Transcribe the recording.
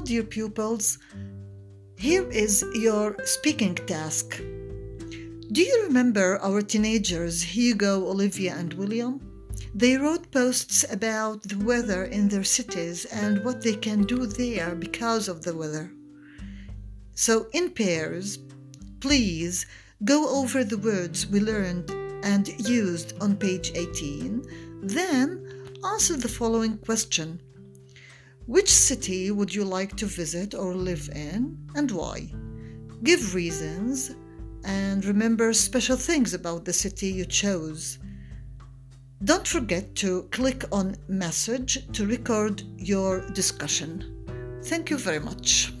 dear pupils, here is your speaking task. Do you remember our teenagers, Hugo, Olivia, and William? They wrote posts about the weather in their cities and what they can do there because of the weather. So, in pairs, please go over the words we learned and used on page 18. Then answer the following question Which city would you like to visit or live in and why? Give reasons and remember special things about the city you chose. Don't forget to click on message to record your discussion. Thank you very much.